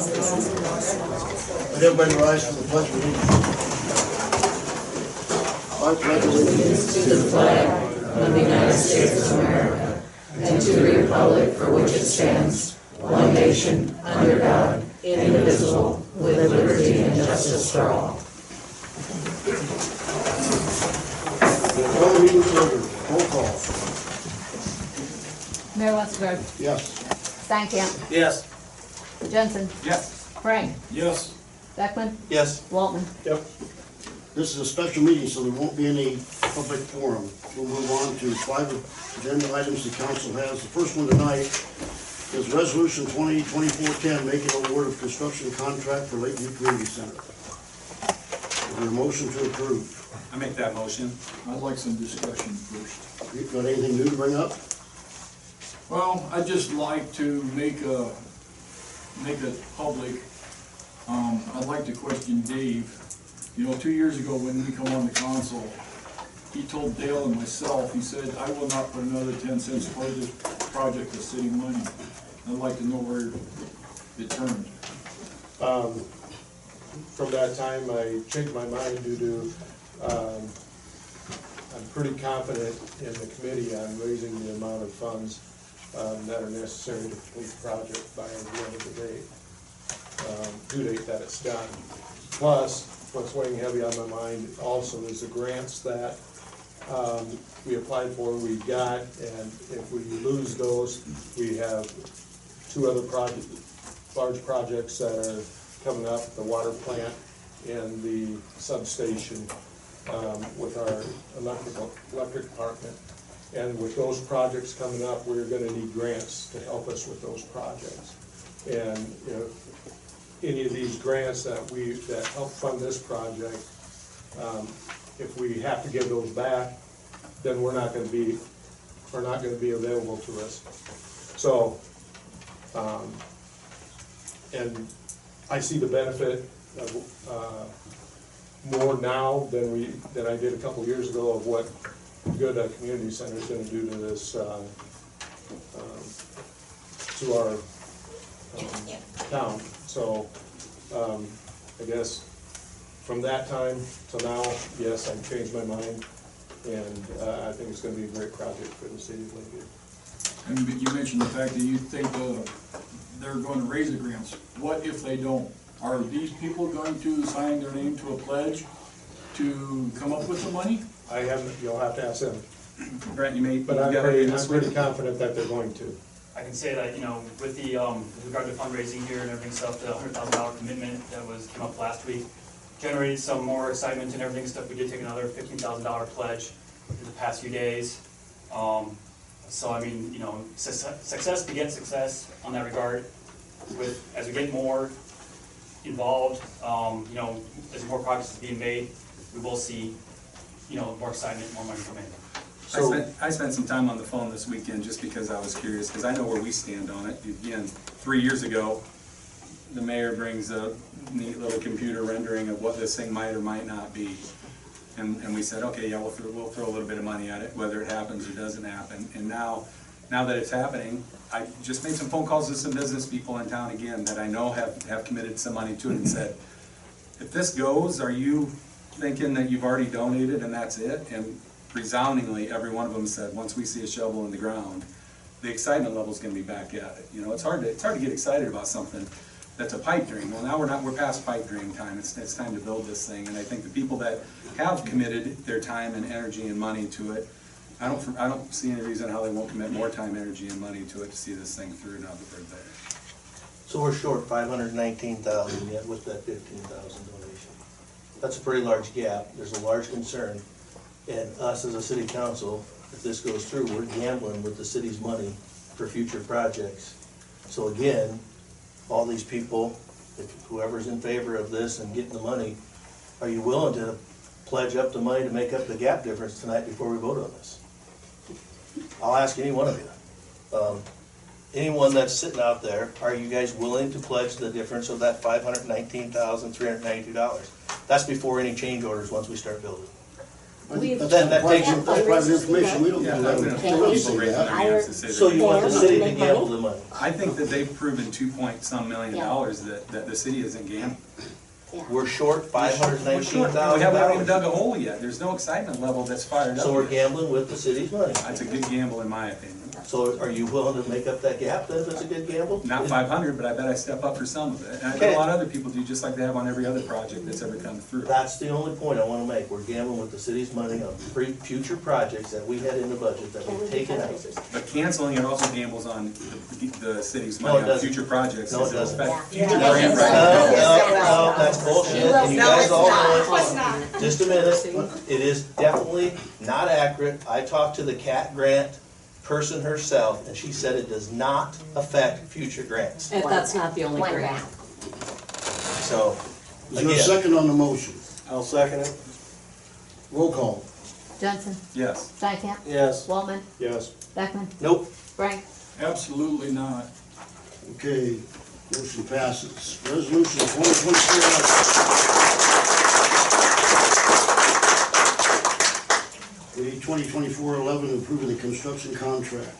Would everybody rise for the pledge of allegiance? I pledge allegiance to the flag of the United States of America and to the republic for which it stands, one nation, under God, indivisible, with liberty and justice for all. Call the meeting order. Roll call. Mayor Westergaard, Yes. Stankamp, Yes. Jensen, Yes. Frank, Yes. Beckman, Yes. Waltman. Yep. This is a special meeting, so there won't be any public forum. We'll move on to five agenda items the council has. The first one tonight is Resolution 2024-10, making award of construction contract for Lakeview Community Center. Is there a motion to approve? I make that motion. I'd like some discussion first. You Got anything new to bring up? Well, I'd just like to make a, make it public. Um, I'd like to question Dave. You know, two years ago when we come on the council, he told Dale and myself, he said, I will not put another ten cents toward this project of city money. I'd like to know where it turned. Um, From that time, I changed my mind due to, um, I'm pretty confident in the committee on raising the amount of funds um, that are necessary to complete the project by the end of the date, um, due date that it's done. Plus, what's weighing heavy on my mind also is the grants that um, we applied for, we got, and if we lose those, we have two other large projects that are coming up, the water plant and the substation, um, with our electrical, electric department. And with those projects coming up, we're gonna need grants to help us with those projects. And, know, any of these grants that we, that help fund this project, um, if we have to give those back, then we're not gonna be, are not gonna be available to us. So, um, and I see the benefit of, uh, more now than we, than I did a couple years ago of what good a community center is gonna do to this, uh, um, to our, um, town. So, um, I guess from that time till now, yes, I've changed my mind. And, uh, I think it's gonna be a great project for the city of Lakeview. And you mentioned the fact that you think uh, they're going to raise the grants. What if they don't? Are these people going to sign their name to a pledge to come up with the money? I haven't, you'll have to ask them, Brent, you made. but you I'm got pretty. I'm pretty confident that they're going to. I can say that, you know, with the, um, with regard to fundraising here and everything stuff, the hundred thousand dollar commitment that was, came up last week, generated some more excitement and everything stuff. We did take another fifteen thousand dollar pledge in the past few days. Um, so I mean, you know, success, success begets success on that regard. With, as we get more involved, um, you know, as more progress is being made, we will see, you know, more excitement, more money come in. I spent, I spent some time on the phone this weekend just because I was curious, because I know where we stand on it. Again, three years ago, the mayor brings a neat little computer rendering of what this thing might or might not be. And, and we said, okay, yeah, we'll throw, we'll throw a little bit of money at it, whether it happens or doesn't happen. And now, now that it's happening, I just made some phone calls to some business people in town again that I know have, have committed some money to it and said, if this goes, are you thinking that you've already donated and that's it? And resoundingly, every one of them said, once we see a shovel in the ground, the excitement level is gonna be back at it. You know, it's hard to, it's hard to get excited about something that's a pipe dream. Well, now we're not, we're past pipe dream time. It's, it's time to build this thing. And I think the people that have committed their time and energy and money to it, I don't, I don't see any reason how they won't commit more time, energy, and money to it to see this thing through now that they're there. So we're short five hundred nineteen thousand yet with that fifteen thousand donation. That's a pretty large gap, there's a large concern, and us as a city council, if this goes through, we're gambling with the city's money for future projects. So again, all these people, whoever's in favor of this and getting the money, are you willing to pledge up the money to make up the gap difference tonight before we vote on this? I'll ask any one of you. Um, anyone that's sitting out there, are you guys willing to pledge the difference of that five hundred nineteen thousand, three hundred ninety-two dollars? That's before any change orders, once we start building. I think Then that takes- private, that's private information, we don't Yeah, do I that. don't We don't people that. their hands to say So you want the city to Make gamble the money? I think that they've proven two point some million Yeah. dollars that, that the city isn't gambling. We're short five hundred We're nineteen short. We thousand haven't even dollars. dug a hole yet. There's no excitement level that's fired up. So we're yet. gambling with the city's money. That's a good gamble in my opinion. So are you willing to make up that gap then if it's a good gamble? Not five hundred, but I bet I step up for some of it. And I bet Okay. a lot of other people do, just like they have on every other project that's ever come through. That's the only point I wanna make. We're gambling with the city's money on pre, future projects that we had in the budget that we've taken out. But canceling it also gambles on the, the city's No, money it on doesn't. future projects. No, it doesn't. Yeah. future Yeah. grant No, writers. no, no, that's bullshit, and you No, guys it's all not. know No, it's not. Just a minute, it is definitely not accurate. I talked to the CAT grant person herself, and she said it does not affect future grants. And that's not the only One grant. round. So, Is there a again, second on the motion? I'll second it. Roll call. Johnson, Yes. Stankham, Yes. Waltman, Yes. Beckman, Nope. Frank, Absolutely not. Okay, motion passes. Resolution twenty twenty-four. The twenty twenty-four eleven, approving the construction contract.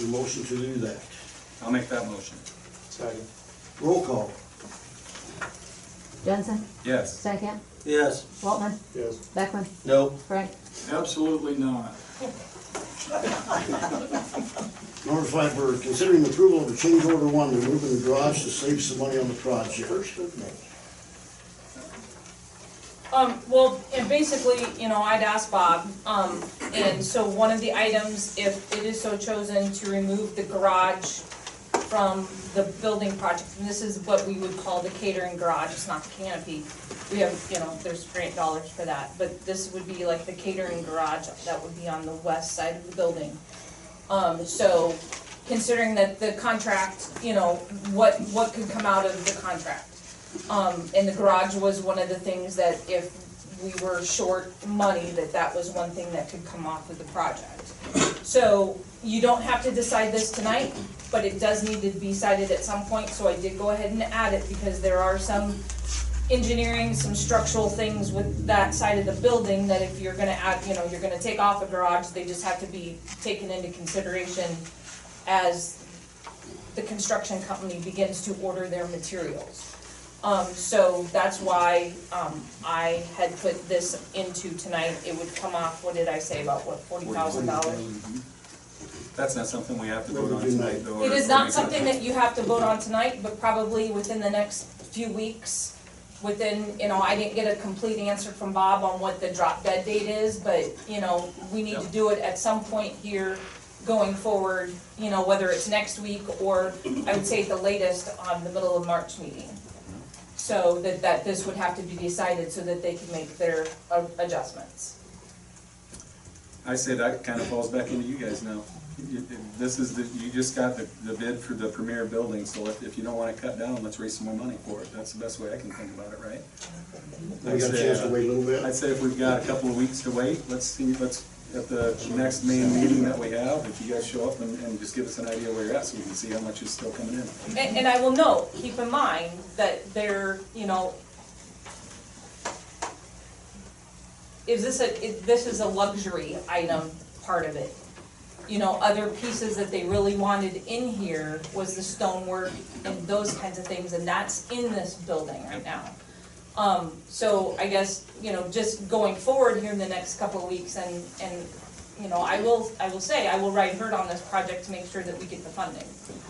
The motion to do that. I'll make that motion. Second. Roll call. Johnson, Yes. Stankham, Yes. Waltman, Yes. Beckman, Nope. Frank, Absolutely not. Number five, we're considering approval of a change order one, removing the garage to save some money on the project. First of May. Um, well, and basically, you know, I'd asked Bob, um, and so one of the items, if it is so chosen to remove the garage from the building project, and this is what we would call the catering garage, it's not the canopy. We have, you know, there's grant dollars for that, but this would be like the catering garage that would be on the west side of the building. Um, so considering that the contract, you know, what, what could come out of the contract? Um, and the garage was one of the things that if we were short money, that that was one thing that could come off of the project. So you don't have to decide this tonight, but it does need to be decided at some point, so I did go ahead and add it because there are some engineering, some structural things with that side of the building that if you're gonna add, you know, you're gonna take off a garage, they just have to be taken into consideration as the construction company begins to order their materials. Um, so that's why, um, I had put this into tonight, it would come off, what did I say, about what, forty thousand dollars? That's not something we have to What vote on tonight, tonight. though. It or- is or not make something that you have to vote on tonight, but probably within the next few weeks, within, you know, I didn't get a complete answer from Bob on what the drop dead date is, but, you know, we need to Yep. do it at some point here going forward, you know, whether it's next week or I would say at the latest on the middle of March meeting. So that, that this would have to be decided so that they can make their uh, adjustments. I say that kind of falls back into you guys now. You- This is the, you just got the, the bid for the premier building, so if, if you don't wanna cut down, let's raise some more money for it. That's the best way I can think about it, right? We got a chance to wait a little bit. I'd say if we've got a couple of weeks to wait, let's see, let's, at the next main meeting that we have, if you guys show up and, and just give us an idea where you're at, so we can see how much is still coming in. And, and I will note, keep in mind that there, you know, is this a, is- this is a luxury item, part of it. You know, other pieces that they really wanted in here was the stonework and those kinds of things, and that's in this building right now. Um, so I guess, you know, just going forward here in the next couple of weeks and, and, you know, I will, I will say, I will ride herd on this project to make sure that we get the funding.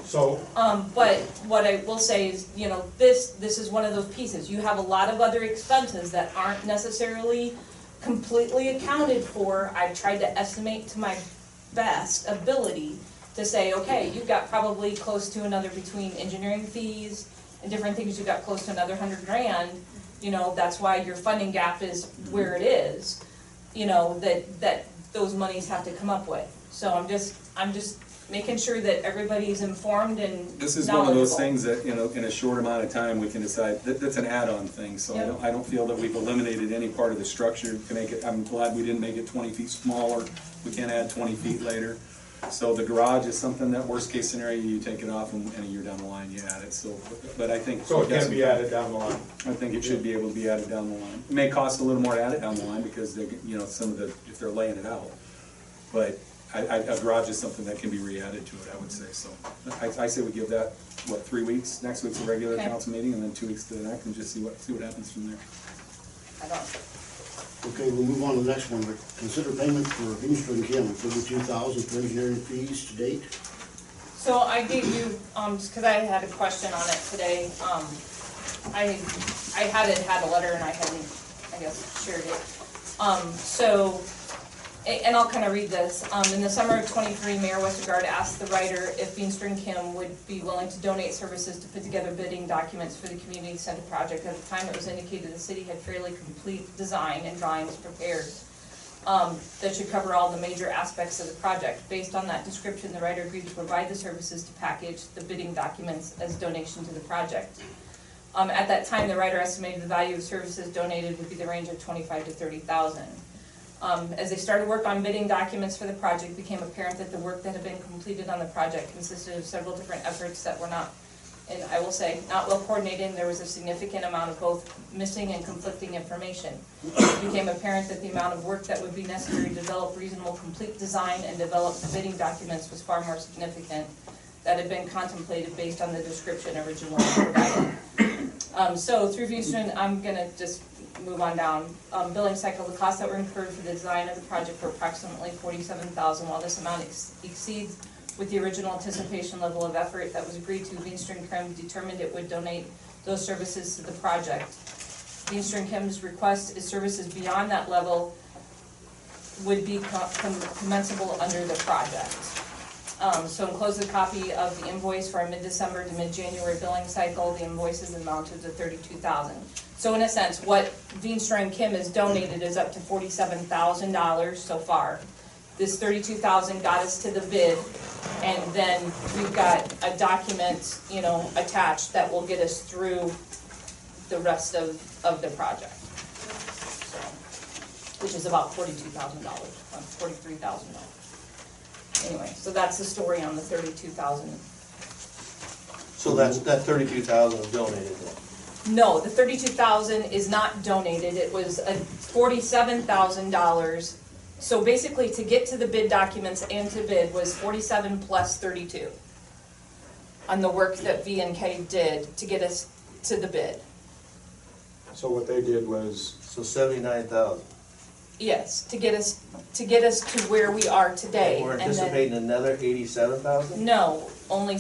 So, Um, but what I will say is, you know, this, this is one of those pieces, you have a lot of other expenses that aren't necessarily completely accounted for. I've tried to estimate to my best ability to say, okay, you've got probably close to another between engineering fees and different things, you've got close to another hundred grand. You know, that's why your funding gap is where it is, you know, that, that those monies have to come up with. So I'm just, I'm just making sure that everybody's informed and This is one of those knowledgeable. things that, you know, in a short amount of time, we can decide, that, that's an add-on thing, so I don't, I don't feel that we've eliminated any part of the structure to make it, I'm glad we didn't make it twenty feet smaller, we can add twenty feet later. So the garage is something that worst case scenario, you take it off and, and a year down the line you add it, so, but I think. So it can be added down the line. I think it should be able to be added down the line. It may cost a little more to add it down the line because they, you know, some of the, if they're laying it out. But I, I, a garage is something that can be re-added to it, I would say, so. I, I say we give that, what, three weeks? Next week's a regular Okay. council meeting and then two weeks to the next and just see what, see what happens from there. I don't, Okay, we'll move on to the next one. Consider payment for and Kimm, thirty-two thousand for engineering fees to date. So I gave you, um, just cause I had a question on it today, um, I, I hadn't had a letter and I hadn't, I guess, shared it. Um, so, and I'll kinda read this, um, in the summer of twenty-three, Mayor Westergaard asked the writer if Veenstra and Kimm would be willing to donate services to put together bidding documents for the community center project. At the time, it was indicated the city had fairly complete design and drawings prepared um, that should cover all the major aspects of the project. Based on that description, the writer agreed to provide the services to package the bidding documents as donation to the project. Um, at that time, the writer estimated the value of services donated would be the range of twenty-five to thirty thousand. Um, as they started work on bidding documents for the project, it became apparent that the work that had been completed on the project consisted of several different efforts that were not, and I will say, not well coordinated, and there was a significant amount of both missing and conflicting information. It became apparent that the amount of work that would be necessary to develop reasonable, complete design and develop the bidding documents was far more significant that had been contemplated based on the description originally provided. Um, so through Viewstone, I'm gonna just move on down. Um, billing cycle, the costs that were incurred for the design of the project were approximately forty-seven thousand. While this amount ex- exceeds with the original anticipation level of effort that was agreed to, and Krim determined it would donate those services to the project. And Kim's request is services beyond that level would be co- com- commensable under the project. Um, so enclose a copy of the invoice for our mid-December to mid-January billing cycle, the invoice invoices amounted to 32,000. So in a sense, what Veenstra and Kimm has donated is up to forty-seven thousand dollars so far. This $32,000 got us to the bid, and then we've got a document, you know, attached that will get us through the rest of, of the project. So, Which is about forty-two thousand dollars, forty-three thousand dollars. Anyway, so that's the story on the thirty-two thousand. So that's, that thirty-two thousand was donated then? No, the thirty-two thousand is not donated, it was a forty-seven thousand dollars. So basically, to get to the bid documents and to bid was forty-seven plus thirty-two on the work that V and K did to get us to the bid. So what they did was, So seventy-nine thousand. Yes, to get us, to get us to where we are today. We're and then- anticipating another eighty-seven thousand? No, only,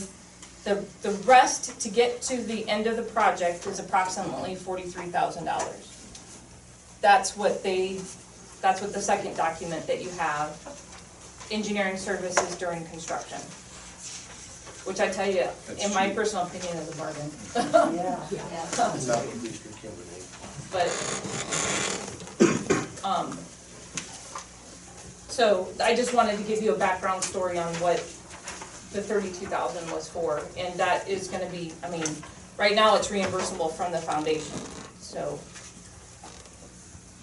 the, the rest to get to the end of the project is approximately forty-three thousand dollars. That's what they, that's what the second document that you have, engineering services during construction. Which I tell you, in my personal opinion, is a bargain, Yeah. Not with Eastern Kimberly. but, um, so I just wanted to give you a background story on what the thirty-two thousand was for, and that is gonna be, I mean, right now it's reimbursable from the foundation, so,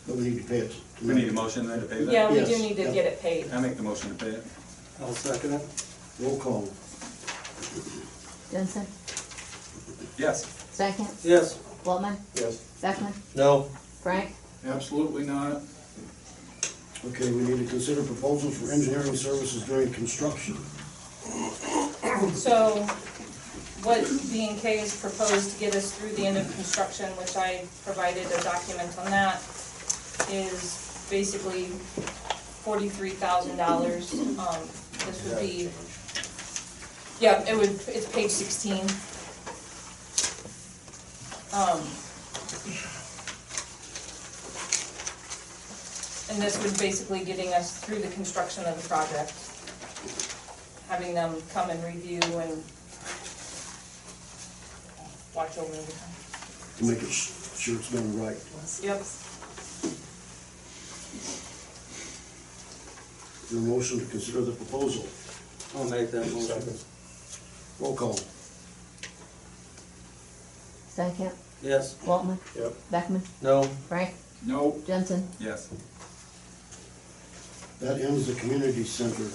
But we need to pay it. We need a motion then to pay that? yeah, we do Yes, need to yeah. get it paid. I make the motion to pay it. I'll second it. Roll call. Jensen, Yes. Stankin, Yes. Waltman, yes, Beckman, No. Frank, Absolutely not. Okay, we need to consider proposals for engineering services during construction. So, what B and K has proposed to get us through the end of construction, which I provided a document on that, is basically forty-three thousand dollars. Um, this would be, yeah, it would, it's page sixteen. Um, and this was basically getting us through the construction of the project having them come and review and watch over everything. to make it s- sure it's done right. Yep. Is there a motion to consider the proposal? I'll make that motion. second, Roll call. Stankin, Yes. Waltman, yep. Beckman, No. Frank, No, Jensen, Yes. That ends the community center.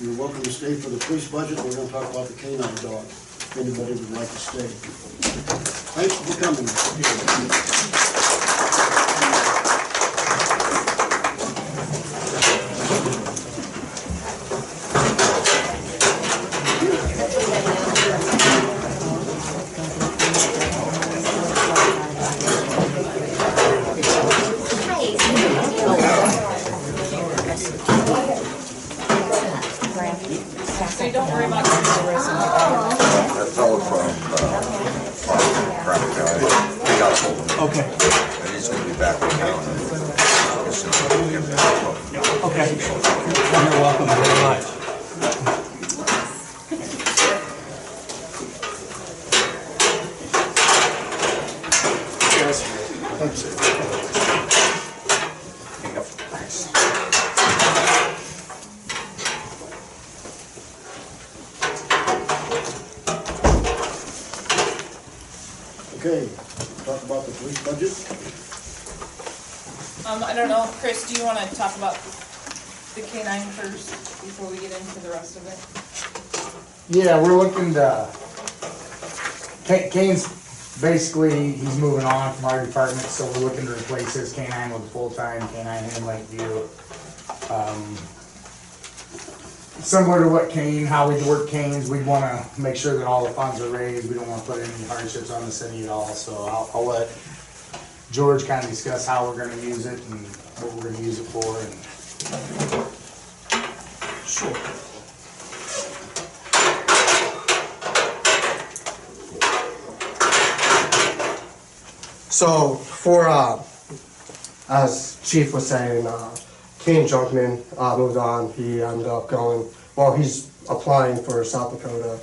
You're welcome to stay for the police budget, we're gonna talk about the canine dog, if anybody would like to stay. Thanks for coming. So you don't worry about the That's all from, uh, from Crawford County. We got a hold of him. Okay, And he's gonna be back in town. as soon as we get back. okay. You're welcome very much. Okay, talk about the police budget. Um, I don't know, Chris, do you wanna talk about the canine first before we get into the rest of it? Yeah, we're looking to, Ka- Kane's basically, he's moving on from our department, so we're looking to replace his canine with a full-time canine in Lakeview. Um, Similar to what Kane, how we work Kane's, we wanna make sure that all the funds are raised, we don't wanna put any hardships on the city at all, so I'll, I'll let George kinda discuss how we're gonna use it and what we're gonna use it for and. So for, uh, as Chief was saying, uh, Kane Junkman, uh, moved on, he ended up going, well, he's applying for South Dakota.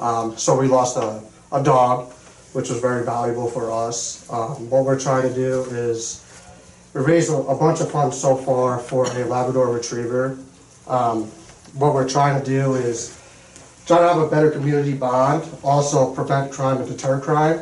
Um, so we lost a, a dog, which was very valuable for us. Um, what we're trying to do is, we raised a, a bunch of funds so far for a Labrador Retriever. Um, what we're trying to do is try to have a better community bond, also prevent crime and deter crime.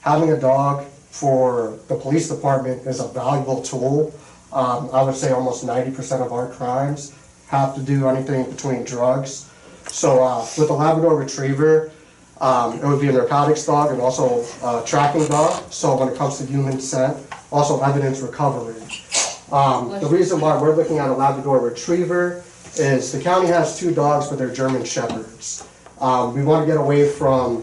Having a dog for the police department is a valuable tool. Um, I would say almost ninety percent of our crimes have to do anything between drugs. So, uh, with a Labrador Retriever, um, it would be a narcotics dog and also a tracking dog. So when it comes to human scent, also evidence recovery. Um, the reason why we're looking at a Labrador Retriever is the county has two dogs, but they're German Shepherds. Um, we want to get away from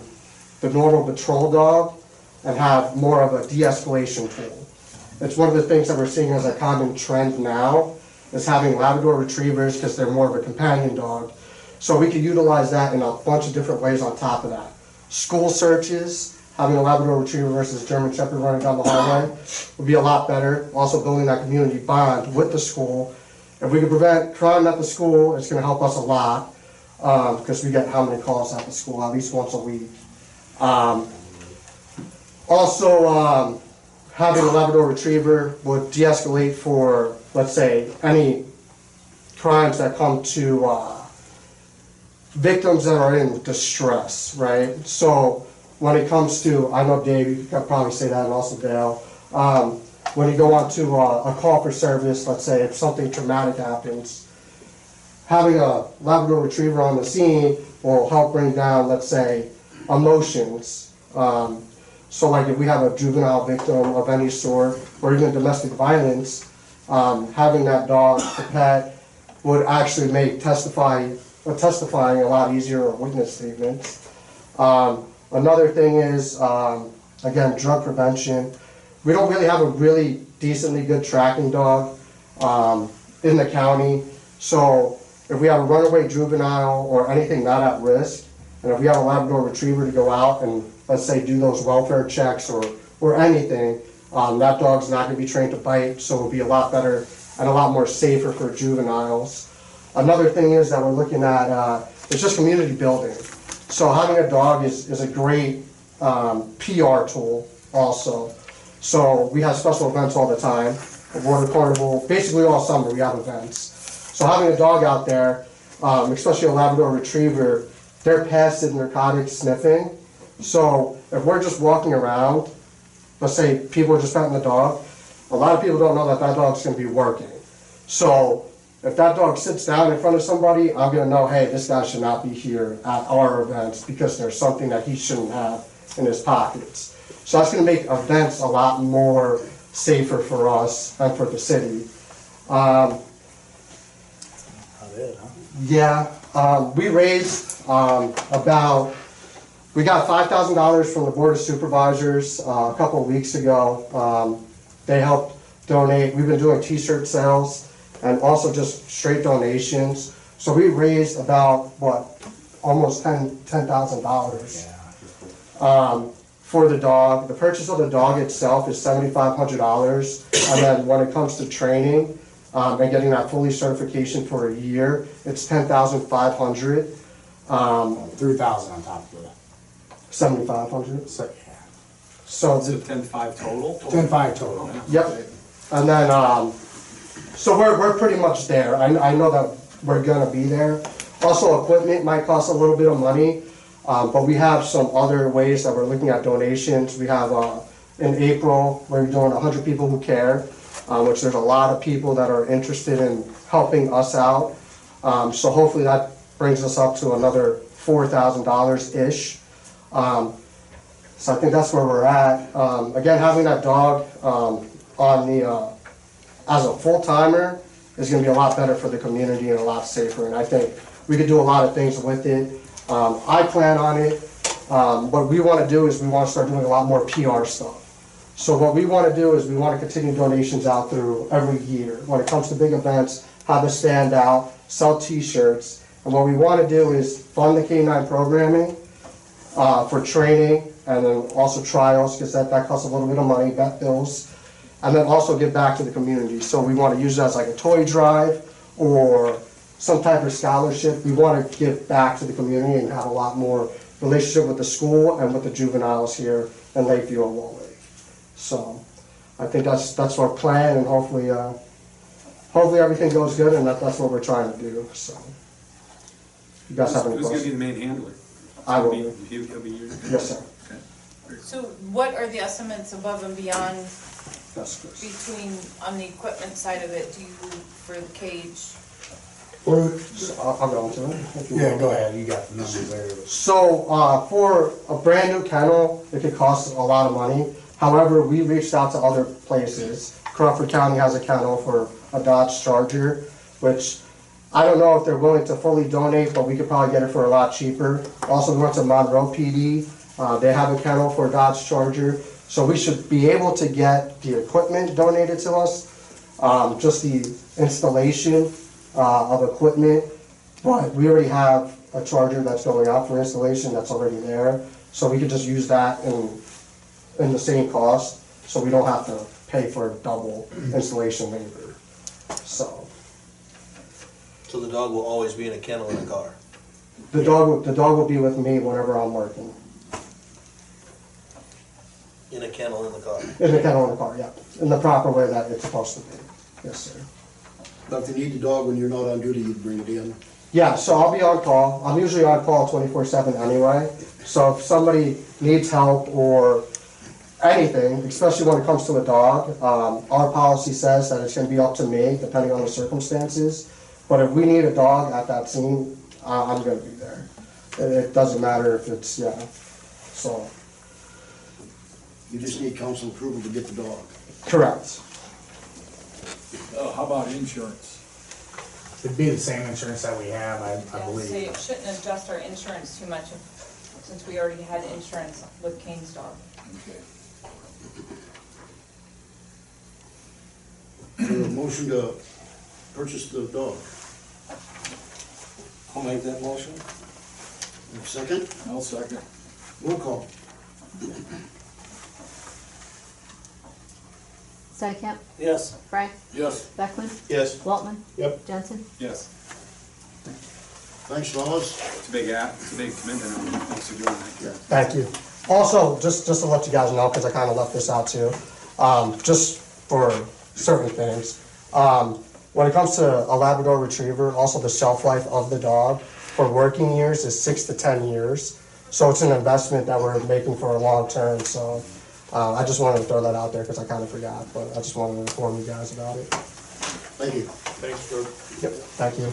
the normal patrol dog and have more of a de-escalation tool. It's one of the things that we're seeing as a common trend now, is having Labrador Retrievers because they're more of a companion dog. So we could utilize that in a bunch of different ways on top of that. School searches, having a Labrador Retriever versus a German Shepherd running down the hallway would be a lot better. Also building that community bond with the school. If we could prevent crime at the school, it's gonna help us a lot, um, because we get how many calls at the school, at least once a week. Um, also, um, having a Labrador Retriever would de-escalate for, let's say, any crimes that come to, uh, victims that are in distress, right? So when it comes to, I know Dave, you could probably say that, and also Dale, um, when you go on to a, a call for service, let's say if something traumatic happens, having a Labrador Retriever on the scene will help bring down, let's say, emotions. Um, so like if we have a juvenile victim of any sort, or even domestic violence, um, having that dog, the pet, would actually make testifying, testifying a lot easier or witness statements. Um, another thing is, um, again, drug prevention. We don't really have a really decently good tracking dog, um, in the county. So if we have a runaway juvenile or anything not at risk, and if we have a Labrador Retriever to go out and, let's say, do those welfare checks or, or anything, um, that dog's not gonna be trained to bite, so it'll be a lot better and a lot more safer for juveniles. Another thing is that we're looking at, uh, it's just community building. So having a dog is, is a great, um, PR tool also. So we have special events all the time, water carnival, basically all summer we have events. So having a dog out there, um, especially a Labrador Retriever, they're past in narcotics sniffing. So if we're just walking around, let's say people are just petting the dog, a lot of people don't know that that dog's gonna be working. So if that dog sits down in front of somebody, I'm gonna know, hey, this guy should not be here at our events because there's something that he shouldn't have in his pockets. So that's gonna make events a lot more safer for us and for the city. Um, Not it, huh? yeah, um, we raised, um, about, we got five thousand dollars from the Board of Supervisors, uh, a couple of weeks ago. Um, they helped donate, we've been doing T-shirt sales and also just straight donations. So we raised about, what, almost ten, ten thousand dollars. Um, for the dog, the purchase of the dog itself is seventy-five hundred dollars. And then when it comes to training, um, and getting that fully certification for a year, it's ten thousand five hundred, um, Three thousand on top of it. Seventy-five hundred. So, yeah. So, Is the- it ten-five total? Ten five total. yep. And then, um, so we're, we're pretty much there. I, I know that we're gonna be there. Also, equipment might cost a little bit of money, um, but we have some other ways that we're looking at donations. We have, uh, in April, we're doing hundred people who care, uh, which there's a lot of people that are interested in helping us out. Um, so hopefully that brings us up to another four thousand dollars-ish. Um, so I think that's where we're at. Um, again, having that dog, um, on the, uh, as a full-timer is gonna be a lot better for the community and a lot safer, and I think we could do a lot of things with it. Um, I plan on it, um, what we wanna do is we wanna start doing a lot more PR stuff. So what we wanna do is we wanna continue donations out through every year. When it comes to big events, have a stand out, sell T-shirts, and what we wanna do is fund the K-9 programming, uh, for training, and then also trials, because that, that costs a little bit of money, vet bills. And then also give back to the community, so we wanna use it as like a toy drive, or some type of scholarship. We wanna give back to the community and have a lot more relationship with the school and with the juveniles here in Lakeview and Wall Lake. So, I think that's, that's our plan, and hopefully, uh, hopefully everything goes good, and that, that's what we're trying to do, so. You guys have any Who's gonna be questions? the main handler? I will He'll be. be- he'll be you? Yes, sir. So what are the estimates above and beyond That's good. between, on the equipment side of it, do you, for the cage? Or, I'll, I'll go into it. if you Yeah, want. go ahead, you got the numbers there. So, uh, for a brand new kennel, it could cost a lot of money. However, we reached out to other places. Crawford County has a kennel for a Dodge Charger, which I don't know if they're willing to fully donate, but we could probably get it for a lot cheaper. Also, we went to Monroe PD, uh, they have a kennel for Dodge Charger. So we should be able to get the equipment donated to us, um, just the installation, uh, of equipment. But we already have a charger that's going out for installation, that's already there, so we could just use that in, in the same cost, so we don't have to pay for double installation labor, so. So the dog will always be in a kennel in a car. The dog, will- the dog will be with me whenever I'm working, In a kennel in the car. in the kennel in the car, yeah, in the proper way that it's supposed to be, yes, sir. But if you need the dog when you're not on duty, you'd bring it in. Yeah, so I'll be on call. I'm usually on call twenty-four seven anyway. So if somebody needs help or anything, especially when it comes to a dog, um, our policy says that it's gonna be up to me, depending on the circumstances. But if we need a dog at that scene, I, I'm gonna be there. It, it doesn't matter if it's, yeah, so, You just need council approval to get the dog. correct. Uh, how about insurance? It'd be the same insurance that we have, I, I Yeah, so believe. it shouldn't adjust our insurance too much, if- since we already had insurance with Kane's dog. Okay. Is a motion to purchase the dog? I'll make that motion. Second, I'll second. roll call. Stankham? Yes. Frank? Yes. Beckman? Yes. Waltman? Yep. Jensen? Yes, Thanks, fellas. it's a big app, it's a big commitment, and thanks for doing that. Yeah. Thank you. Also, just, just to let you guys know, because I kind of left this out too, um, just for certain things. Um, when it comes to a Labrador Retriever, also the shelf life of the dog for working years is six to ten years. So it's an investment that we're making for a long term, so, uh, I just wanted to throw that out there because I kind of forgot, but I just wanted to inform you guys about it. Thank you. Thanks, George. Yep, thank you.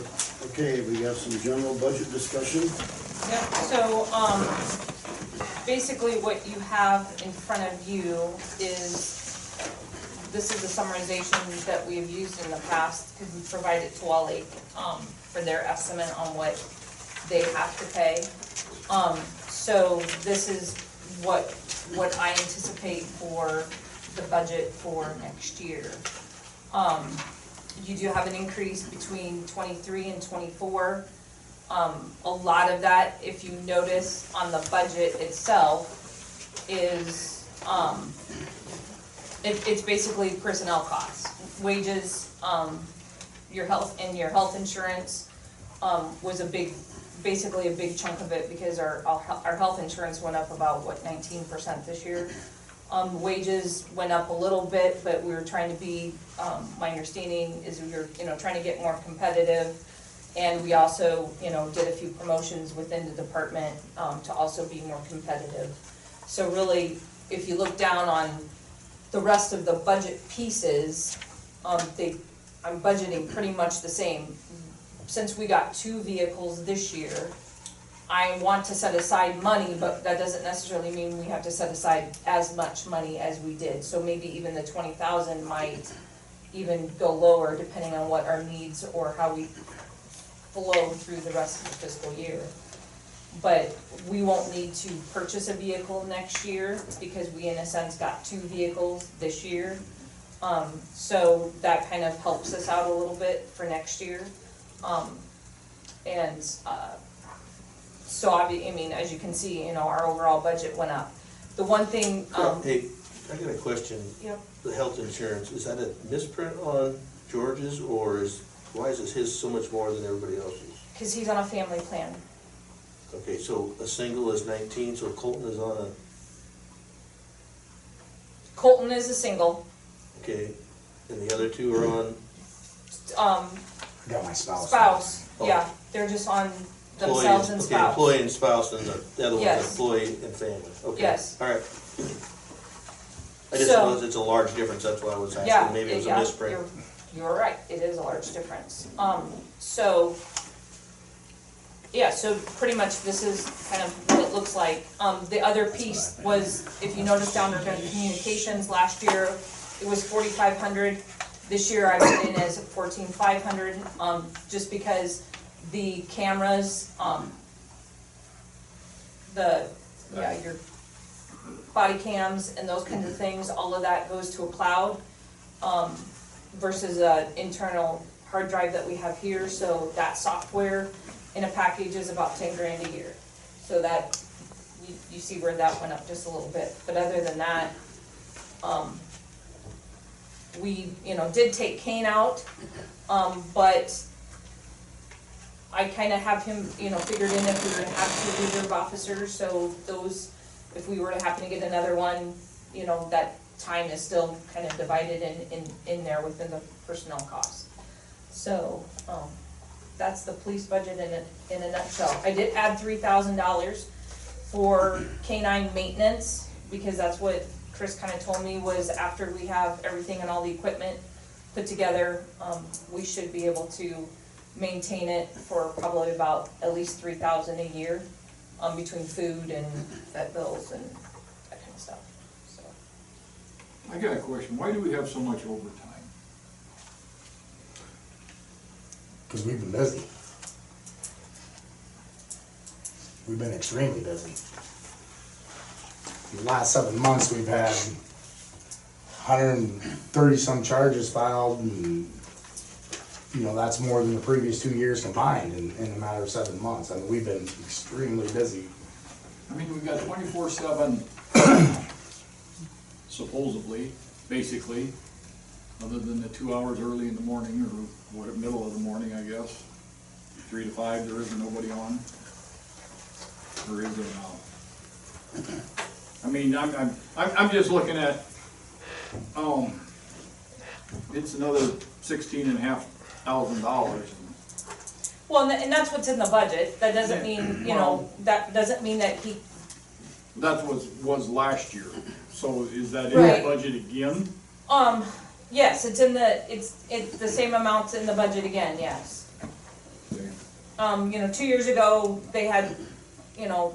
Okay, we got some general budget discussion. Yep, so, um, basically what you have in front of you is, this is a summarization that we have used in the past, because we provided to Wally, um, for their estimate on what they have to pay. Um, so this is what, what I anticipate for the budget for next year. Um, you do have an increase between twenty-three and twenty-four. Um, a lot of that, if you notice on the budget itself, is, um, it, it's basically personnel costs, wages, um, your health, and your health insurance, um, was a big, basically a big chunk of it, because our, our, health insurance went up about, what, nineteen percent this year? Um, wages went up a little bit, but we were trying to be, um, my understanding is we were, you know, trying to get more competitive. And we also, you know, did a few promotions within the department, um, to also be more competitive. So really, if you look down on the rest of the budget pieces, um, they, I'm budgeting pretty much the same. Since we got two vehicles this year, I want to set aside money, but that doesn't necessarily mean we have to set aside as much money as we did. So maybe even the twenty thousand might even go lower depending on what our needs or how we flow through the rest of the fiscal year. But we won't need to purchase a vehicle next year because we in a sense got two vehicles this year. Um, so that kind of helps us out a little bit for next year. Um, and, uh, so I, I mean, as you can see, you know, our overall budget went up. The one thing, um, Hey, I got a question. Yep. The health insurance, is that a misprint on George's, or is, why is his so much more than everybody else's? cause he's on a family plan. Okay, so a single is nineteen, so Colton is on a, Colton is a single, okay, and the other two are on, um, I got my spouse. spouse, Oh. yeah, they're just on employee, themselves and okay, spouse. employee and spouse, and the, the other one's Yes. employee and family, okay. Yes. All right. I just So- noticed it's a large difference, that's why I was Yeah, asking, maybe it was a yeah, misprint. you're- You're right, it is a large difference. Um, so, yeah, so pretty much this is kind of what it looks like. Um, the other piece was, if you notice down the communications, last year, it was forty-five hundred. This year I went in as fourteen five hundred, um, just because the cameras, um, the, yeah, your body cams and those kinds of things, all of that goes to a cloud. Um, versus an internal hard drive that we have here, so that software in a package is about ten grand a year. So that, you, you see where that went up just a little bit, but other than that, um, we, you know, did take Kane out, um, but I kinda have him, you know, figured in if we were to have two reserve officers, so those, if we were to happen to get another one, you know, that time is still kind of divided in, in, in there within the personnel costs. So, um, that's the police budget in a, in a nutshell. I did add three thousand dollars for canine maintenance, because that's what Chris kinda told me was after we have everything and all the equipment put together, um, we should be able to maintain it for probably about at least three thousand a year, um, between food and vet bills and that kind of stuff, so. I got a question, why do we have so much overtime? Cause we've been busy. We've been extremely busy. The last seven months, we've had hundred and thirty-some charges filed and, you know, that's more than the previous two years combined in, in a matter of seven months. I mean, we've been extremely busy. I mean, we've got twenty-four seven supposedly, basically, other than the two hours early in the morning or what, middle of the morning, I guess. Three to five, there isn't nobody on. Or is there now? I mean, I'm, I'm, I'm, I'm just looking at, um, it's another sixteen and a half thousand dollars. Well, and that's what's in the budget, that doesn't mean, you know, that doesn't mean that he, That's what was last year, so is that in Right. the budget again? um, Yes, it's in the, it's, it's the same amounts in the budget again, yes. Um, you know, two years ago, they had, you know,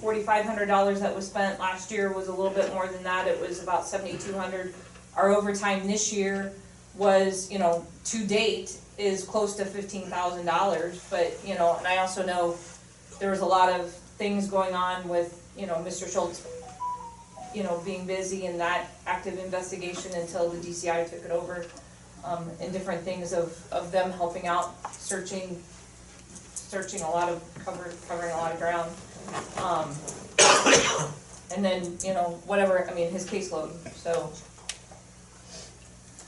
forty-five hundred dollars that was spent, last year was a little bit more than that, it was about seventy-two hundred. Our overtime this year was, you know, to date, is close to fifteen thousand dollars, but, you know, and I also know there was a lot of things going on with, you know, Mr. Schultz you know, being busy in that active investigation until the DCI took it over, um, and different things of, of them helping out, searching, searching a lot of, cover, covering a lot of ground. Um, and then, you know, whatever, I mean, his caseload, so,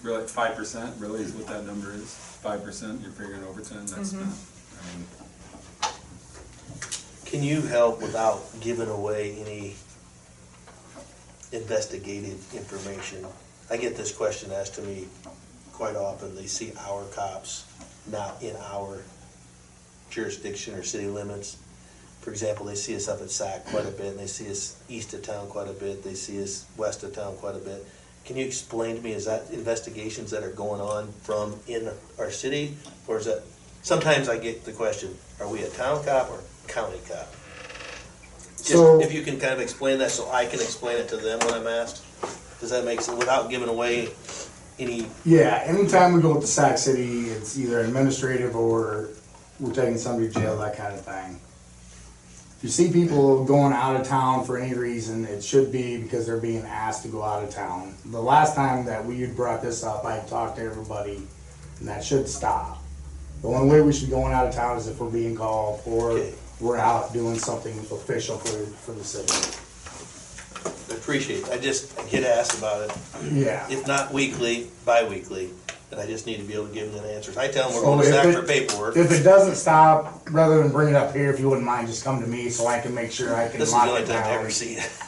Really, five percent, really is what that number is, five percent, you're figuring overtime, that's not, I mean, Can you help without giving away any investigative information? I get this question asked to me quite often. They see our cops not in our jurisdiction or city limits. For example, they see us up at SAC quite a bit, and they see us east of town quite a bit, they see us west of town quite a bit. Can you explain to me, is that investigations that are going on from in our city, or is that, sometimes I get the question, are we a town cop or county cop? So- if you can kind of explain that so I can explain it to them when I'm asked, does that make sense, without giving away any, Yeah, anytime we go with the Sac City, it's either administrative or we're taking somebody to jail, that kind of thing. If you see people going out of town for any reason, it should be because they're being asked to go out of town. The last time that we had brought this up, I talked to everybody, and that should stop. The only way we should be going out of town is if we're being called or Okay. We're out doing something official for, for the city. I appreciate, I just, I get asked about it. Yeah. If not weekly, bi-weekly, and I just need to be able to give them the answers. I tell them we're So going to if SAC it- for paperwork. If it doesn't stop, rather than bring it up here, if you wouldn't mind, just come to me so I can make sure I can This is the lock only it time I ever down. see it.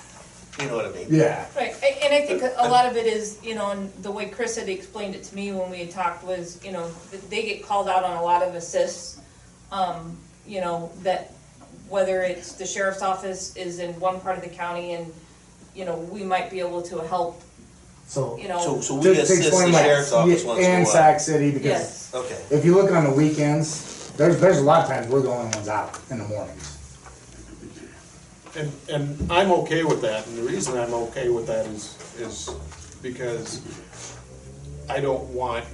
You know what I mean? Yeah, right, a- and I think a lot of it is, you know, and the way Chris had explained it to me when we had talked was, you know, that they get called out on a lot of assists. Um, you know, that whether it's the sheriff's office is in one part of the county and, you know, we might be able to help, so. you So, know, so to- we to assist the like, sheriff's office yeah, once in a And while. Sac City, because yes, Okay, if you look on the weekends, there's, there's a lot of times we're the only ones out in the mornings. And, and I'm okay with that, and the reason I'm okay with that is, is because I don't want,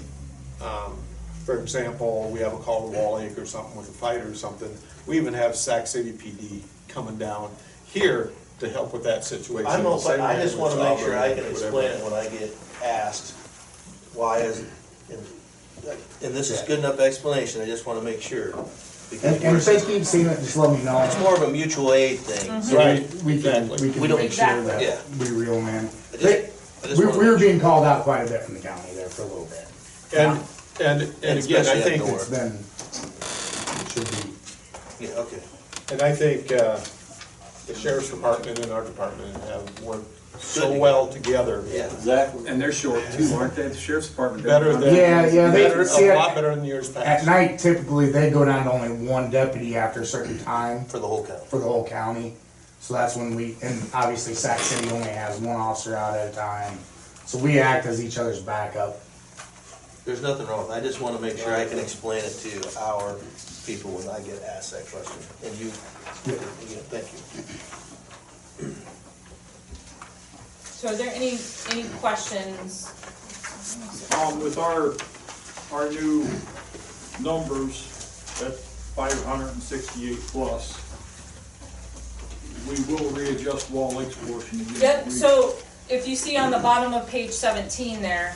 um, for example, we have a call to Wall Lake or something with a fight or something. We even have Sac City PD coming down here to help with that situation. I'm The open, same I way just wanna make sure I Auburn, can whatever. explain it when I get asked, why is, and, and this is good enough explanation, I just wanna make sure. Because And, and if they we're- keep seeing it, just let me know. it's more of a mutual aid thing. Mm-hmm. So Right, we- We can, exactly. we can We don't- make sure Exactly. Yeah. that we reel them in. I just- They- I just We, wanna we were make being called out quite a bit from the county there for a little bit. And, and, and again, I especially think, up It's been, it should be. Yeah, okay. and I think, uh, the sheriff's department and our department have worked so well together. Yeah. Exactly. and they're short too, aren't they, the sheriff's department? Better than. Yeah, yeah, they- better- see, A I- lot better than years past. At past. night typically, they go down to only one deputy after a certain time For the whole county. for the whole county. So that's when we, and obviously Sac City only has one officer out at a time. So we act as each other's backup. There's nothing wrong. I just wanna make sure I can explain it to our people when I get asked that question, and you, yeah, thank you. so are there any, any questions? Um, with our, our new numbers at five hundred and sixty-eight plus, we will readjust Wall Lake's portion again. Yep, We- so if you see on the bottom of page seventeen there,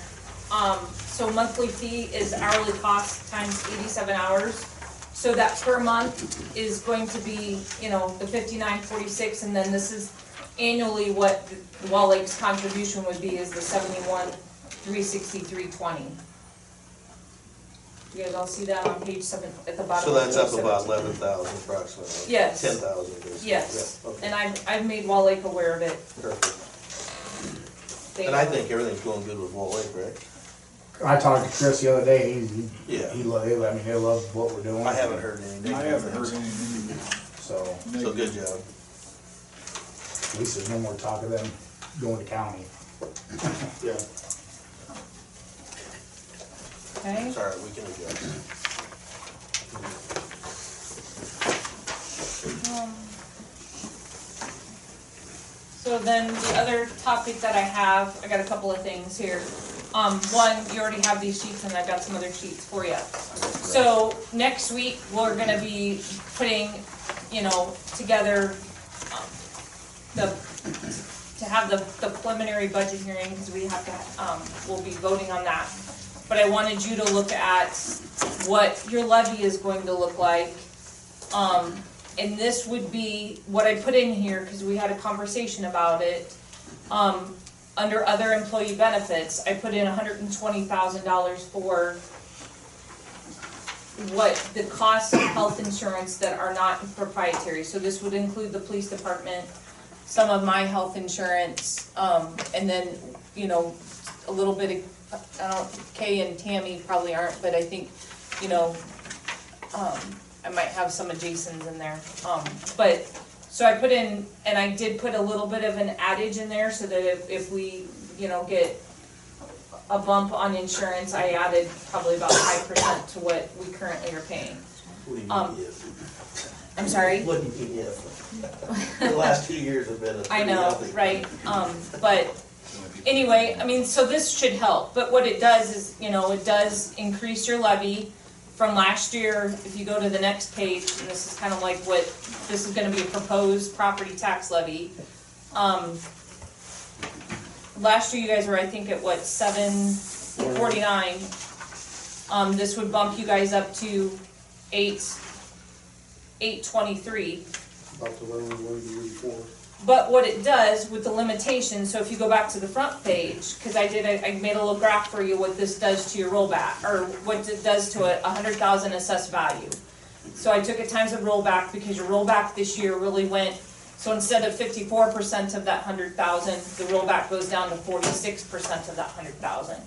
um, so monthly fee is hourly cost times eighty-seven hours. So that per month is going to be, you know, the fifty-nine forty-six, and then this is annually what the Wall Lake's contribution would be is the seventy-one, three sixty-three twenty. You guys all see that on page seven, at the bottom So of that's page up 17? about eleven thousand approximately. Yes. Ten thousand basically. Yes, Yeah, okay, and I've, I've made Wall Lake aware of it. perfect. They And I know. think everything's going good with Wall Lake, right? I talked to Chris the other day, he, he, Yeah. he, lo- he- I mean, he loves what we're doing. I haven't heard anything. I haven't heard anything. So, So good job. at least there's no more talk of them going to county. Yeah. Okay. Sorry, we can adjust. Um, So then the other topic that I have, I got a couple of things here. Um, one, you already have these sheets and I've got some other sheets for you. So next week, we're gonna be putting, you know, together, um, the, to have the, the preliminary budget hearing, because we have to, um, we'll be voting on that. But I wanted you to look at what your levy is going to look like. Um, and this would be, what I put in here, because we had a conversation about it. Um, under other employee benefits, I put in hundred and twenty thousand dollars for what the costs of health insurance that are not proprietary, so this would include the police department, some of my health insurance, um, and then, you know, a little bit of, I don't, Kay and Tammy probably aren't, but I think, you know, um, I might have some of Jason's in there, um, but, so I put in, and I did put a little bit of an adage in there, so that if, if we, you know, get a bump on insurance, I added probably about five percent to what we currently are paying. What do you Um, mean if? I'm sorry? What do you mean if? The last two years have been a I pretty know, healthy. right, um, but, anyway, I mean, so this should help, but what it does is, you know, it does increase your levy from last year, if you go to the next page, and this is kind of like what, this is gonna be a proposed property tax levy. Um, last year you guys were, I think, at what, seven forty-nine? Um, this would bump you guys up to eight, eight twenty-three. About the one we were the year before. But what it does with the limitation, so if you go back to the front page, cause I did, I, I made a little graph for you what this does to your rollback, or what it does to a, a hundred thousand assessed value. So I took it times the rollback, because your rollback this year really went, so instead of fifty-four percent of that hundred thousand, the rollback goes down to forty-six percent of that hundred thousand.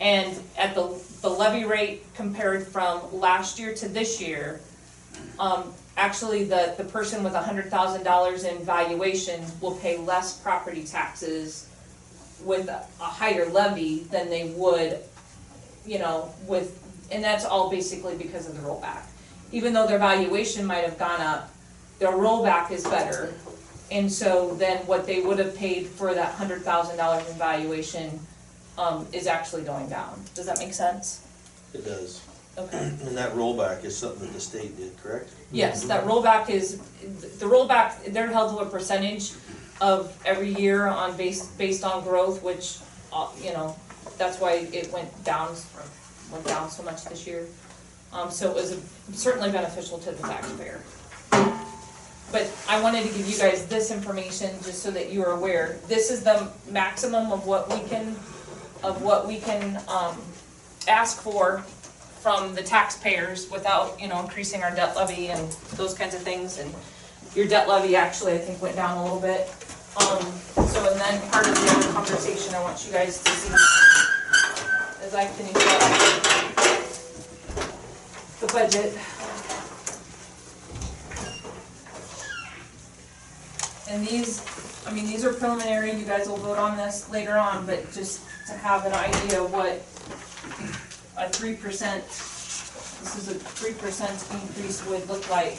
And at the, the levy rate compared from last year to this year, um, actually, the, the person with hundred thousand dollars in valuation will pay less property taxes with a a higher levy than they would, you know, with, and that's all basically because of the rollback. Even though their valuation might have gone up, their rollback is better. And so then what they would have paid for that hundred thousand dollars in valuation, um, is actually going down. Does that make sense? It does. Okay. And that rollback is something that the state did, correct? Yes, that rollback is, the rollback, they're held to a percentage of every year on base, based on growth, which, uh, you know, that's why it went down, went down so much this year. Um, so it was certainly beneficial to the taxpayer. But I wanted to give you guys this information, just so that you are aware, this is the maximum of what we can, of what we can, um, ask for from the taxpayers without, you know, increasing our debt levy and those kinds of things, and your debt levy actually, I think, went down a little bit. Um, so, and then part of the other conversation I want you guys to see, as I finish up the budget. And these, I mean, these are preliminary, you guys will vote on this later on, but just to have an idea what a three percent, this is a three percent increase would look like.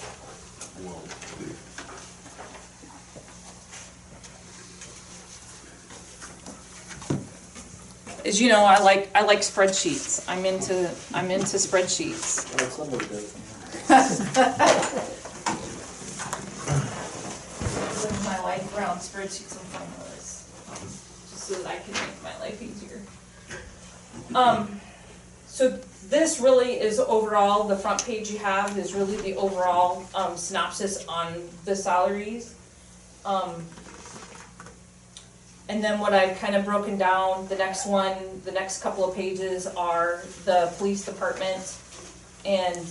As you know, I like, I like spreadsheets, I'm into, I'm into spreadsheets. Well, somebody does. Live my life around spreadsheets and formulas, just so that I can make my life easier. Um, so this really is overall, the front page you have is really the overall, um, synopsis on the salaries. Um, and then what I've kind of broken down, the next one, the next couple of pages are the police department and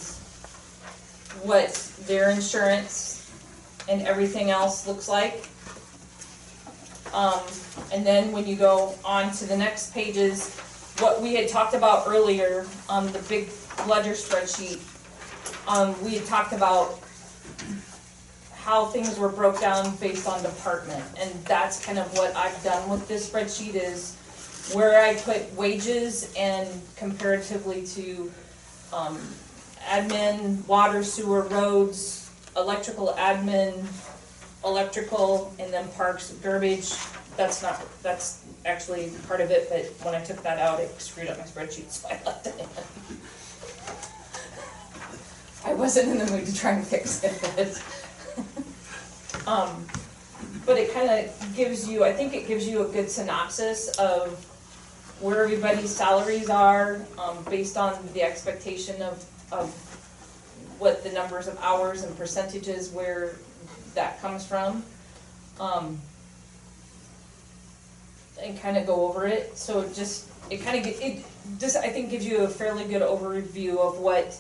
what their insurance and everything else looks like. Um, and then when you go on to the next pages, what we had talked about earlier on the big ledger spreadsheet, um, we had talked about how things were broke down based on department, and that's kind of what I've done with this spreadsheet is, where I put wages and comparatively to, um, admin, water, sewer, roads, electrical admin, electrical, and then parks, garbage, that's not, that's actually part of it, but when I took that out, it screwed up my spreadsheet, so I left it in. I wasn't in the mood to try and fix it, um, but it kinda gives you, I think it gives you a good synopsis of where everybody's salaries are, um, based on the expectation of, of what the numbers of hours and percentages where that comes from. Um, and kind of go over it, so just, it kind of, it just, I think gives you a fairly good overview of what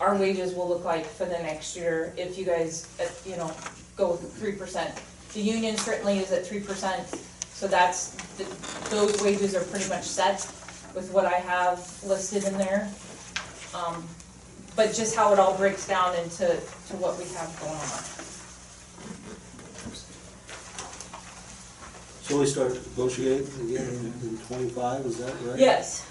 our wages will look like for the next year if you guys, uh, you know, go with three percent. The union certainly is at three percent, so that's, the- those wages are pretty much set with what I have listed in there. Um, but just how it all breaks down into, to what we have going on. So we start negotiating again in twenty-five, is that right? Yes,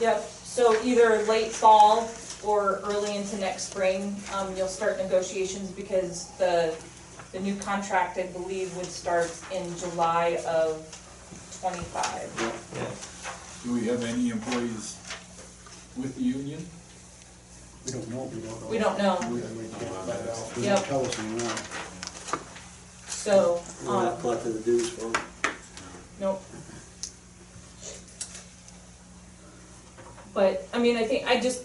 yep, so either late fall or early into next spring, um, you'll start negotiations because the, the new contract, I believe, would start in July of twenty-five. Do we have any employees with the union? We don't know, we don't know. We don't know, We we can't find out. They Yep. don't tell us anymore. so, We're not um, collecting the dues for them. Nope. But, I mean, I think, I just,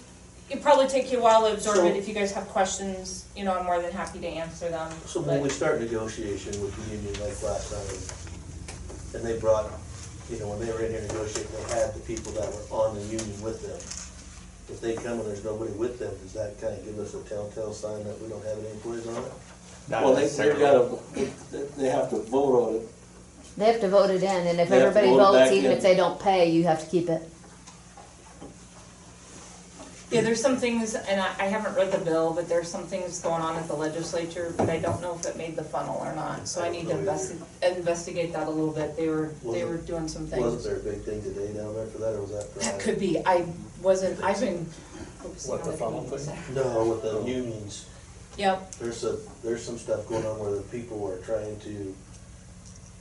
it'd probably take you a while to absorb So- it, if you guys have questions, you know, I'm more than happy to answer them. So when we But- start negotiation with the union like last time, and they brought, you know, when they were in here negotiating, they had the people that were on the union with them. If they come and there's nobody with them, does that kind of give us a telltale sign that we don't have any employees on it? Well, they, they've gotta, they, they have to vote on it. They have to vote it in, and if They have to everybody vote it votes, back even in. if they don't pay, you have to keep it. Yeah, there's some things, and I, I haven't read the bill, but there's some things going on at the legislature, but I don't know if it made the funnel or not, so I need to investi- investigate that a little bit, they were, they Wasn't- were doing some things. Wasn't things. there a big thing today down there for that, or was that? That could be, I wasn't, I've been focusing What, on the the funnel community thing? No, with the unions, Yep, there's a, there's some stuff going on where the people are trying to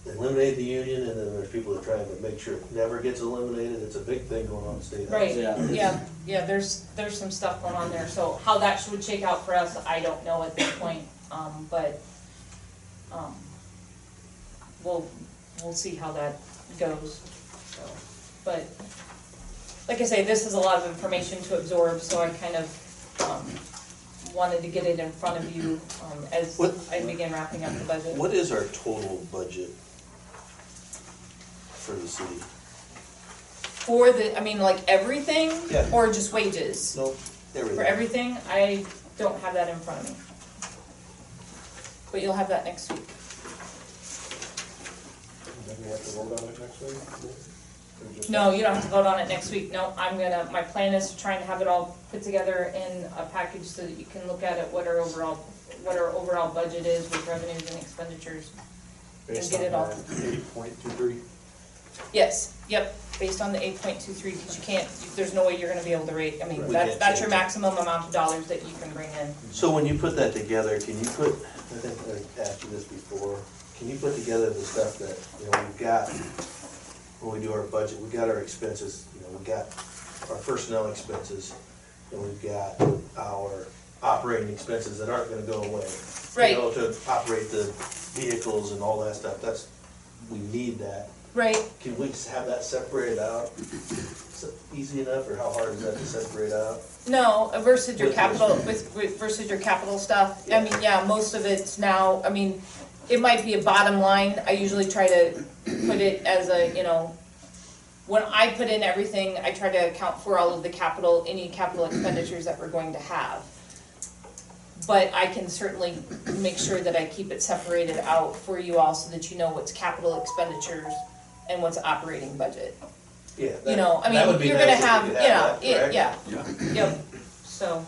eliminate the union, and then there's people that are trying to make sure it never gets eliminated, it's a big thing going on in state. House. right, Yeah. yeah, yeah, there's, there's some stuff going on there, so how that should shake out for us, I don't know at this point, um, but, um, we'll, we'll see how that goes, so, but, like I say, this is a lot of information to absorb, so I kind of, um, wanted to get it in front of you, um, as What- I begin wrapping up the budget. What is our total budget for the city? For the, I mean, like everything? Yeah. Or just wages? Nope, everything. For everything, I don't have that in front of me. But you'll have that next week. Then we have to vote on it next week? Or just- No, you don't have to vote on it next week, no, I'm gonna, my plan is to try and have it all put together in a package so that you can look at it, what our overall, what our overall budget is with revenues and expenditures. Based get on it all. eight point two three? Yes, yep, based on the eight point two three, because you can't, there's no way you're gonna be able to rate, I mean, We that's, can't that's your change it. maximum amount of dollars that you can bring in. So when you put that together, can you put, I think I asked you this before, can you put together the stuff that, you know, we've got, when we do our budget, we've got our expenses, you know, we got our personnel expenses, and we've got our operating expenses that aren't gonna go away. Right. You know, to operate the vehicles and all that stuff, that's, we need that. Right, Can we just have that separated out? Is it easy enough, or how hard is that to separate out? No, uh, versus your With- capital, with, with- versus your capital stuff, I mean, yeah, most of it's now, I mean, it might be a bottom line, I usually try to put it as a, you know, when I put in everything, I try to account for all of the capital, any capital expenditures that we're going to have. But I can certainly make sure that I keep it separated out for you all so that you know what's capital expenditures and what's operating budget. Yeah. You that- know, I that would mean, be you're gonna nice if have, we you could know, that, it, correct? yeah, Yeah. yep, so,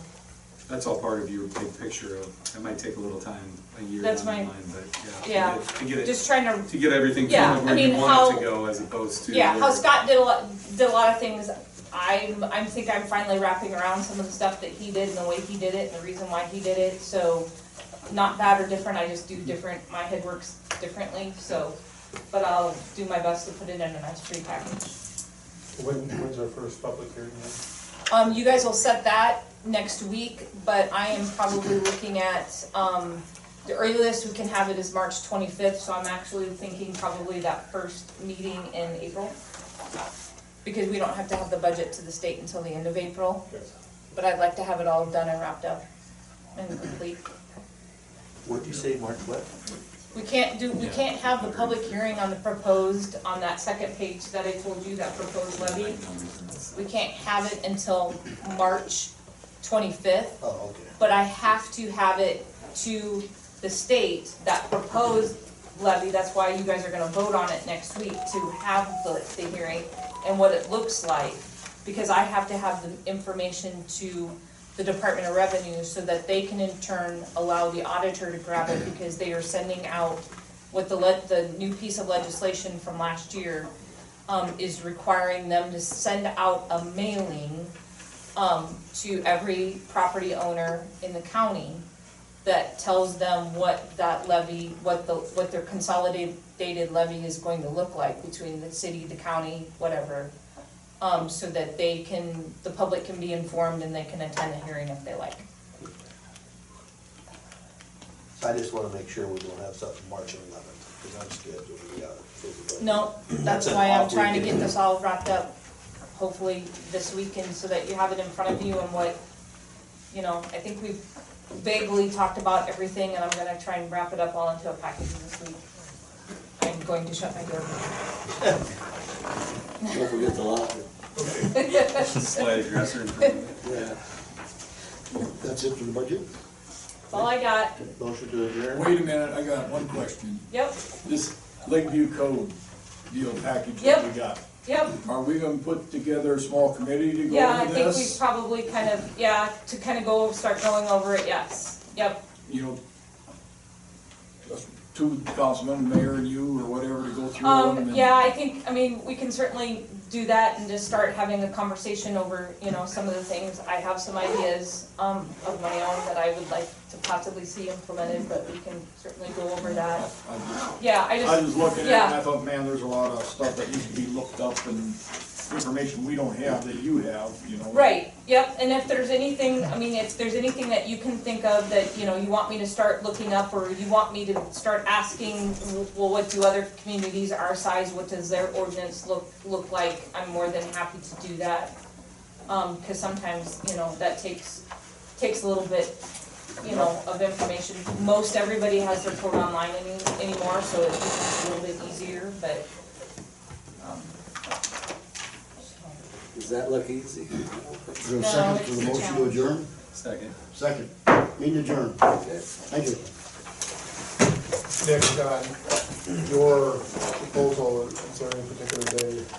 That's all part of your big picture of, it might take a little time, a year down That's the my- line, but yeah. Yeah, to get it- To get it, just trying to to get everything Yeah, kind of I where you mean, want it how- to go as opposed to. Yeah, how where- Scott did a lot, did a lot of things, I'm, I think I'm finally wrapping around some of the stuff that he did and the way he did it and the reason why he did it, so not bad or different, I just do different, my head works differently, so, but I'll do my best to put it in a nice pretty package. When, when's our first public hearing? Um, you guys will set that next week, but I am probably looking at, um, the earliest we can have it is March twenty-fifth, so I'm actually thinking probably that first meeting in April. Because we don't have to have the budget to the state until the end of April, Okay. but I'd like to have it all done and wrapped up and complete. What'd you say, March what? We can't do, we can't have the public hearing on the proposed, on that second page that I told you, that proposed levy. We can't have it until March twenty-fifth. Oh, okay. but I have to have it to the state, that proposed levy, that's why you guys are gonna vote on it next week, to have the, the hearing and what it looks like. Because I have to have the information to the Department of Revenue so that they can in turn allow the auditor to grab it because they are sending out what the le- the new piece of legislation from last year um, is requiring them to send out a mailing um, to every property owner in the county that tells them what that levy, what the, what their consolidated levy is going to look like between the city, the county, whatever. Um, so that they can, the public can be informed and they can attend the hearing if they like. I just wanna make sure we don't have something March eleventh, because I'm scheduled, we got it. No, that's That's an why I'm off trying to weekend. get this all wrapped up, hopefully this weekend, so that you have it in front of you and what, you know, I think we've vaguely talked about everything, and I'm gonna try and wrap it up all into a package this week. I'm going to shut my door. Don't forget the locker. Slide dresser. and- Yeah. That's it for the budget? That's all I got, Motion to adjourn? Wait a minute, I got one question. yep, This Lake View Code deal package that we got, yep. are we gonna put together a small committee to go over this? Yeah, I over think we this? probably kind of, yeah, to kind of go, start going over it, yes, yep. You know, us two councilmen, mayor and you, or whatever, to go through them Um, and. yeah, I think, I mean, we can certainly do that and just start having a conversation over, you know, some of the things. I have some ideas, um, of my own that I would like to possibly see implemented, but we can certainly go over that. Yeah, I just- Yeah, I I just, was looking at it and yeah. I thought, man, there's a lot of stuff that needs to be looked up and information we don't have that you have, you know? right, yep, and if there's anything, I mean, if there's anything that you can think of that, you know, you want me to start looking up, or you want me to start asking, well, what do other communities our size, what does their ordinance look, look like, I'm more than happy to do that. Um, cause sometimes, you know, that takes, takes a little bit, you know, of information. Most everybody has their code online any, anymore, so it becomes a little bit easier, but, um. Does that look easy? Is there a No, second for the a motion to challenge. adjourn? Second. Second. Meeting adjourned. Okay. Thank you. Nick, on your proposal concerning a particular day,